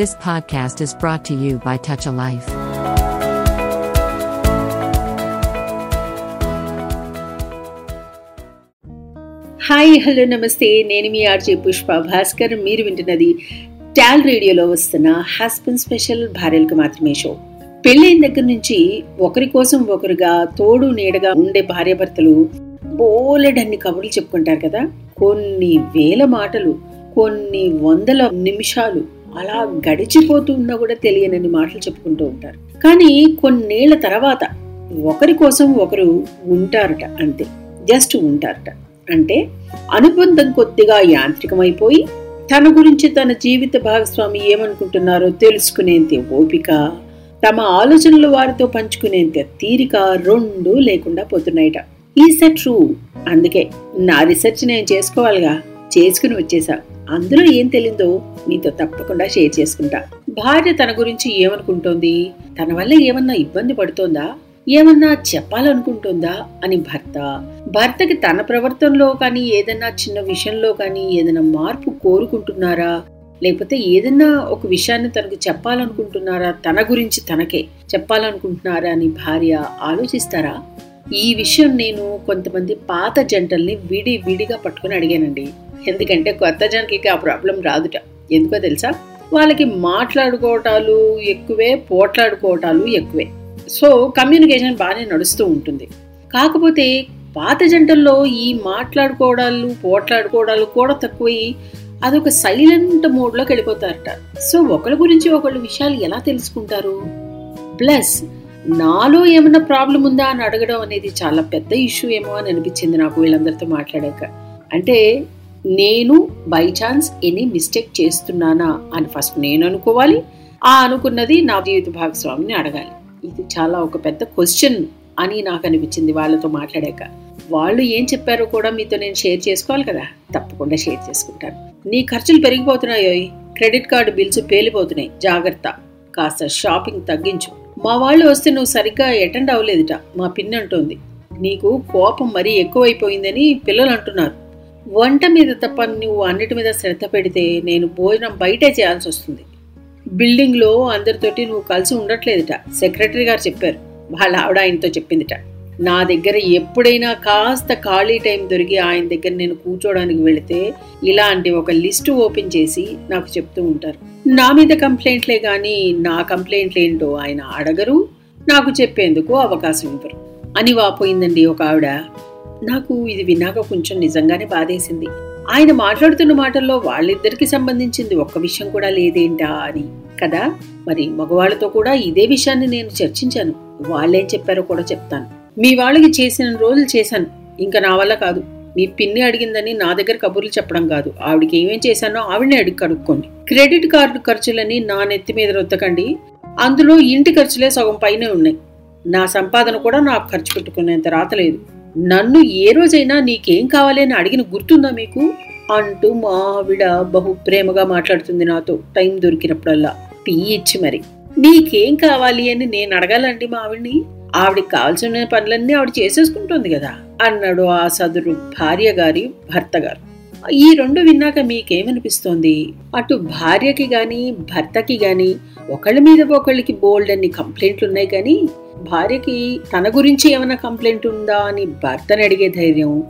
This podcast is brought to you by Touch a Life. Hi hello నమస్తే నేను మీ RJ Pushpa Bhaskar మీరు వింటున్నది tall రేడియోలో వస్తున్న హస్బెండ్ స్పెషల్ భార్యలకు మాత్రమే షో. పెళ్ళైన దగ్గర నుంచి ఒకరి కోసం ఒకరుగా తోడు నీడగా ఉండే భార్యాభర్తలు బోలెడన్ని కబుర్లు చెప్పుకుంటారు కదా. కొన్ని వేల మాటలు కొన్ని వందల నిమిషాలు అలా గడిచిపోతూ ఉన్నా కూడా తెలియనని మాటలు చెప్పుకుంటూ ఉంటారు. కానీ కొన్నేళ్ళ తర్వాత ఒకరి కోసం ఒకరు ఉంటారట అంతే. జస్ట్ ఉంటారట. అంటే అనుబంధం కొద్దిగా యాంత్రికమైపోయి తన గురించి తన జీవిత భాగస్వామి ఏమనుకుంటున్నారో తెలుసుకునేంత ఓపిక తమ ఆలోచనలు వారితో పంచుకునేంత తీరిక రెండు లేకుండా పోతున్నాయట. ఈ సెట్ ట్రూ అందుకే నా రీసెర్చ్ నేను చేసుకోవాలిగా. చేసుకుని వచ్చేసా. అందులో ఏం తెలిందో మీతో తప్పకుండా షేర్ చేసుకుంటా. భార్య తన గురించి ఏమనుకుంటోంది? తన వల్ల ఏమన్నా ఇబ్బంది పడుతోందా? ఏమన్నా చెప్పాలనుకుంటుందా? అని భర్త. భర్తకి తన ప్రవర్తనలో కానీ ఏదన్నా చిన్న విషయంలో కానీ ఏదైనా మార్పు కోరుకుంటున్నారా? లేకపోతే ఏదన్నా ఒక విషయాన్ని తనకు చెప్పాలనుకుంటున్నారా? తన గురించి తనకే చెప్పాలనుకుంటున్నారా అని భార్య ఆలోచిస్తారా? ఈ విషయం నేను కొంతమంది పాత జంటల్ని విడి విడిగా పట్టుకుని అడిగానండి. ఎందుకంటే కొత్త జంటలకి ఆ ప్రాబ్లం రాదుట. ఎందుకో తెలుసా? వాళ్ళకి మాట్లాడుకోవటాలు ఎక్కువే పోట్లాడుకోవటాలు ఎక్కువే. సో కమ్యూనికేషన్ బాగానే నడుస్తూ ఉంటుంది. కాకపోతే పాత జంటల్లో ఈ మాట్లాడుకోవడాలు పోట్లాడుకోవడాలు కూడా తక్కువయ్యి అదొక సైలెంట్ మోడ్లోకి వెళ్ళిపోతారట. సో ఒకళ్ళ గురించి ఒకళ్ళ విషయాలు ఎలా తెలుసుకుంటారు? ప్లస్ నాలో ఏమైనా ప్రాబ్లం ఉందా అని అడగడం అనేది చాలా పెద్ద ఇష్యూ ఏమో అని అనిపించింది నాకు వీళ్ళందరితో మాట్లాడాక. అంటే నేను బై ఛాన్స్ ఎనీ మిస్టేక్ చేస్తున్నానా అని ఫస్ట్ నేను అనుకోవాలి. ఆ అనుకున్నది నా జీవిత భాగస్వామిని అడగాలి. ఇది చాలా ఒక పెద్ద క్వశ్చన్ అని నాకు అనిపించింది వాళ్ళతో మాట్లాడాక. వాళ్ళు ఏం చెప్పారో కూడా మీతో నేను షేర్ చేసుకోవాలి కదా? తప్పకుండా షేర్ చేసుకుంటాను. నీ ఖర్చులు పెరిగిపోతున్నాయో. క్రెడిట్ కార్డు బిల్స్ పేలిపోతున్నాయి. జాగ్రత్త. కాస్త షాపింగ్ తగ్గించు. మా వాళ్ళు వస్తే నువ్వు సరిగ్గా అటెండ్ అవ్వలేదుట. మా పిన్ని అంటోంది. నీకు కోపం మరీ ఎక్కువైపోయిందని పిల్లలు అంటున్నారు. వంట మీద తప్ప నువ్వు అన్నిటి మీద శ్రద్ధ పెడితే నేను భోజనం బయటే చేయాల్సి వస్తుంది. బిల్డింగ్లో అందరితోటి నువ్వు కలిసి ఉండట్లేదుట సెక్రటరీ గారు చెప్పారు. వాళ్ళ ఆవిడ ఆయనతో చెప్పిందిట. నా దగ్గర ఎప్పుడైనా కాస్త ఖాళీ టైం దొరికి ఆయన దగ్గర నేను కూర్చోడానికి వెళితే ఇలాంటి ఒక లిస్టు ఓపెన్ చేసి నాకు చెప్తూ ఉంటారు. నా మీద కంప్లైంట్లే కానీ నా కంప్లైంట్లు ఏంటో ఆయన అడగరు నాకు చెప్పేందుకు అవకాశం ఇవ్వరు. అని వాపోయిందండి ఒక ఆవిడ. నాకు ఇది విన్నాక కొంచెం నిజంగానే బాధేసింది. ఆయన మాట్లాడుతున్న మాటల్లో వాళ్ళిద్దరికి సంబంధించింది ఒక్క విషయం కూడా లేదేంటా అని. కదా? మరి మగవాళ్ళతో కూడా ఇదే విషయాన్ని నేను చర్చించాను. వాళ్ళేం చెప్పారో కూడా చెప్తాను. మీ వాళ్ళకి చేసిన రోజులు చేశాను. ఇంకా నా వల్ల కాదు. మీ పిన్ని అడిగిందని నా దగ్గర కబుర్లు చెప్పడం కాదు. ఆవిడకి ఏమేం చేశానో ఆవిడనే అడిగి కడుక్కోండి క్రెడిట్ కార్డు ఖర్చులని నా నెత్తి మీద రొద్దకండి. అందులో ఇంటి ఖర్చులే సగం పైనే ఉన్నాయి. నా సంపాదన కూడా నాకు ఖర్చు పెట్టుకునేంత రాతలేదు నన్ను ఏ రోజైనా నీకేం కావాలి అని అడిగిన గుర్తుందా మీకు? అంటూ మా ఆవిడ బహు ప్రేమగా మాట్లాడుతుంది నాతో. టైం దొరికినప్పుడల్లా. టీ ఇచ్చి మరి. నీకేం కావాలి అని నేను అడగాలండి మా ఆవిడ్ని ఆవిడకి కావాల్సిన పనులన్నీ ఆవిడ చేసేసుకుంటుంది కదా అన్నాడు ఆ సదురు భార్య గారి భర్త గారు. ఈ రెండు విన్నాక మీకేమనిపిస్తోంది? అటు భార్యకి గాని భర్తకి గాని ఒకళ్ళ మీద ఒకళ్ళకి బోల్డ్ అన్ని కంప్లైంట్లు ఉన్నాయి కానీ భార్యకి తన గురించి ఏమైనా కంప్లైంట్ ఉందా అని భర్తని అడిగే ధైర్యం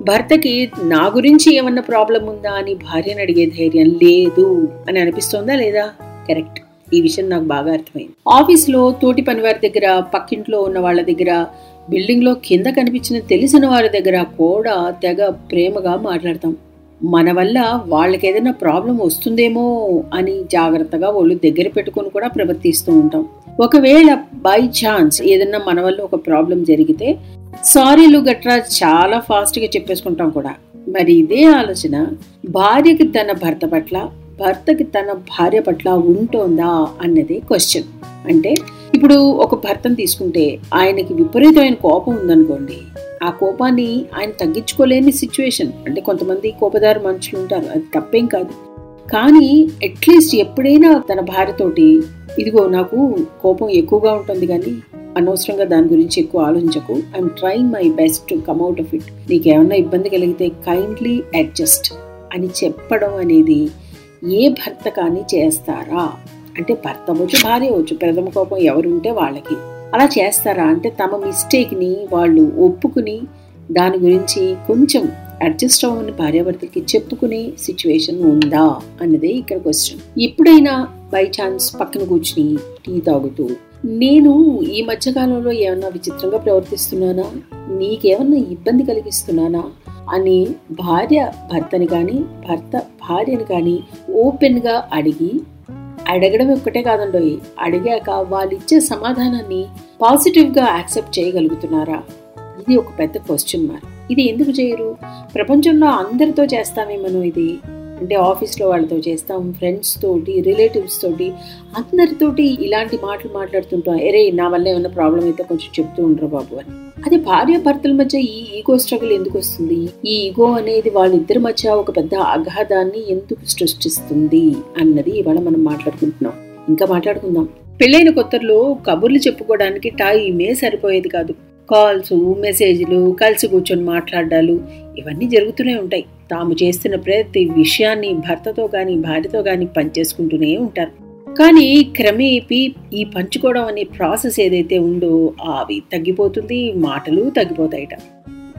భర్తకి నా గురించి ఏమన్నా ప్రాబ్లం ఉందా అని భార్యను అడిగే ధైర్యం లేదు అని అనిపిస్తోందా లేదా? కరెక్ట్. ఈ విషయం నాకు బాగా అర్థమైంది. ఆఫీస్లో తోటి పనివారి దగ్గర పక్కింట్లో ఉన్న వాళ్ళ దగ్గర బిల్డింగ్లో కింద కనిపించిన తెలిసిన వారి దగ్గర కూడా తెగ ప్రేమగా మాట్లాడతాం. మన వల్ల వాళ్ళకి ఏదైనా ప్రాబ్లం వస్తుందేమో అని జాగ్రత్తగా వాళ్ళు దగ్గర పెట్టుకుని కూడా ప్రవర్తిస్తూ ఉంటాం. ఒకవేళ బై ఛాన్స్ ఏదన్నా మన వల్ల ఒక ప్రాబ్లం జరిగితే సారీలు గట్రా చాలా ఫాస్ట్గా చెప్పేసుకుంటాం కూడా. మరి ఇదే ఆలోచన భార్యకి తన భర్త పట్ల భర్తకి తన భార్య పట్ల ఉంటోందా అన్నది క్వశ్చన్ అంటే ఇప్పుడు ఒక భర్తను తీసుకుంటే ఆయనకి విపరీతమైన కోపం ఉందనుకోండి ఆ కోపాన్ని ఆయన తగ్గించుకోలేని సిచ్యువేషన్ అంటే కొంతమంది కోపదారు మనుషులు ఉంటారు అది తప్పేం కాదు. కానీ అట్లీస్ట్ ఎప్పుడైనా తన భార్యతోటి ఇదిగో నాకు కోపం ఎక్కువగా ఉంటుంది కానీ అనవసరంగా దాని గురించి ఎక్కువ ఆలోచించకు. I'm trying my best to come out of it నీకేమన్నా ఇబ్బంది కలిగితే కైండ్లీ అడ్జస్ట్ అని చెప్పడం అనేది ఏ భర్త కానీ చేస్తారా? అంటే భర్త అవ్వచ్చు భార్య అవ్వచ్చు ప్రథమ కోపం ఎవరు ఉంటే వాళ్ళకి. అలా చేస్తారా? అంటే తమ మిస్టేక్ని వాళ్ళు ఒప్పుకుని దాని గురించి కొంచెం అడ్జస్ట్ అవ్వని భార్యాభర్తలకి చెప్పుకునే సిచ్యువేషన్ ఉందా? అన్నదే ఇక్కడ క్వశ్చన్. ఎప్పుడైనా బై ఛాన్స్ పక్కన కూర్చుని టీ తాగుతూ నేను ఈ మధ్యకాలంలో ఏమన్నా విచిత్రంగా ప్రవర్తిస్తున్నానా? నీకేమన్నా ఇబ్బంది కలిగిస్తున్నానా? అని భార్య భర్తని కానీ భర్త భార్యని కానీ ఓపెన్గా అడిగి అడగడం ఒక్కటే కాదండి అడిగాక వాళ్ళు ఇచ్చే సమాధానాన్ని పాజిటివ్గా యాక్సెప్ట్ చేయగలుగుతున్నారా? ఇది ఒక పెద్ద క్వశ్చన్ మార్క్. ఇది ఎందుకు చేయరు? ప్రపంచంలో అందరితో చేస్తామే మనం ఇది. అంటే ఆఫీస్లో వాళ్ళతో చేస్తాం ఫ్రెండ్స్ తోటి రిలేటివ్స్ తోటి అందరితోటి ఇలాంటి మాటలు మాట్లాడుతుంటాం. ఎరే నా వల్ల ఏమైనా ప్రాబ్లం అయితే కొంచెం చెప్తూ ఉండరు బాబు అని. అది భార్య భర్తల మధ్య ఈ ఈగో స్ట్రగుల్ ఎందుకు వస్తుంది? ఈ ఈగో అనేది వాళ్ళిద్దరి మధ్య ఒక పెద్ద అగాధాన్ని ఎందుకు సృష్టిస్తుంది అన్నది ఇవాళ మనం మాట్లాడుకుంటున్నాం. ఇంకా మాట్లాడుకుందాం. పెళ్ళైన కొత్తలో కబుర్లు చెప్పుకోవడానికి టైమే సరిపోయేది కాదు. కాల్స్ మెసేజ్లు కలిసి కూర్చొని మాట్లాడాలు ఇవన్నీ జరుగుతూనే ఉంటాయి. తాము చేస్తున్న ప్రతి విషయాన్ని భర్తతో కానీ భార్యతో కానీ పనిచేసుకుంటూనే ఉంటారు. కానీ క్రమేపీ ఈ పంచుకోవడం అనే ప్రాసెస్ ఏదైతే ఉందో అవి తగ్గిపోతుంది మాటలు తగ్గిపోతాయట.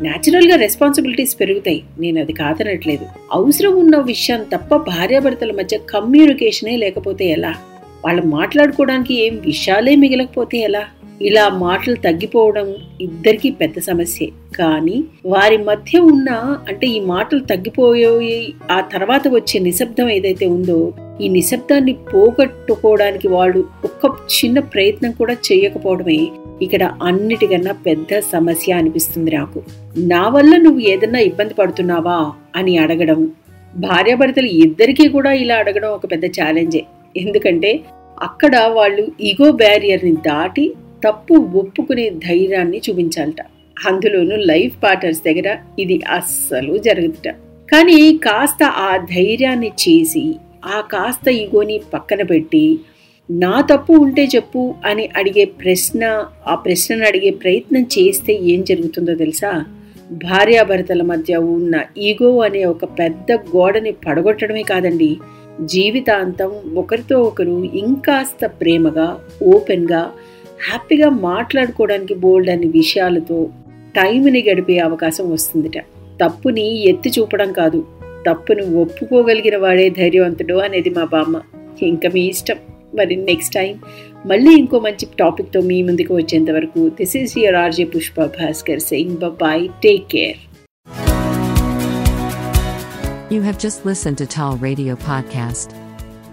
న్యాచురల్గా రెస్పాన్సిబిలిటీస్ పెరుగుతాయి. నేను అది కాదనట్లేదు. అవసరం ఉన్న విషయం తప్ప భార్యాభర్తల మధ్య కమ్యూనికేషనే లేకపోతే ఎలా? వాళ్ళు మాట్లాడుకోవడానికి ఏం విషయాలే మిగలకపోతే ఎలా? ఇలా మాటలు తగ్గిపోవడం ఇద్దరికీ పెద్ద సమస్యే. కానీ వారి మధ్య ఉన్న అంటే ఈ మాటలు తగ్గిపోయే ఆ తర్వాత వచ్చే నిశ్శబ్దం ఏదైతే ఉందో ఈ నిశ్శబ్దాన్ని పోగొట్టుకోవడానికి వాళ్ళు ఒక్క చిన్న ప్రయత్నం కూడా చేయకపోవడమే ఇక్కడ అన్నిటికన్నా పెద్ద సమస్య అనిపిస్తుంది నాకు. నా వల్ల నువ్వు ఏదన్నా ఇబ్బంది పడుతున్నావా? అని అడగడం. భార్యాభర్తలు ఇద్దరికీ కూడా ఇలా అడగడం ఒక పెద్ద ఛాలెంజే ఎందుకంటే అక్కడ వాళ్ళు ఈగో బ్యారియర్ని దాటి తప్పు ఒప్పుకునే ధైర్యాన్ని చూపించాలట. అందులోనూ లైఫ్ పార్ట్నర్స్ దగ్గర ఇది అస్సలు జరుగుతుట. కానీ కాస్త ఆ ధైర్యాన్ని చేసి ఆ కాస్త ఈగోని పక్కన పెట్టి నా తప్పు ఉంటే చెప్పు అని అడిగే ప్రశ్న ఆ ప్రశ్నను అడిగే ప్రయత్నం చేస్తే ఏం జరుగుతుందో తెలుసా? భార్యాభర్తల మధ్య ఉన్న ఈగో అనే ఒక పెద్ద గోడని పడగొట్టడమే కాదండి. జీవితాంతం ఒకరితో ఒకరు ఇంకాస్త ప్రేమగా ఓపెన్గా హ్యాపీగా మాట్లాడుకోవడానికి బోల్డ్ అనే విషయాలతో టైంని గడిపే అవకాశం వస్తుందిట. తప్పుని ఎత్తి చూపడం కాదు తప్పును ఒప్పుకోగలిగిన వాడే ధైర్యవంతుడు అనేది మా బామ్మ. ఇంకా మీ ఇష్టం. మరి నెక్స్ట్ టైం మళ్ళీ ఇంకో మంచి టాపిక్తో మీ ముందుకు వచ్చేంత వరకు this is your RJ Pushpa Bhaskar saying bye take care You have just listened to Tall Radio Podcast.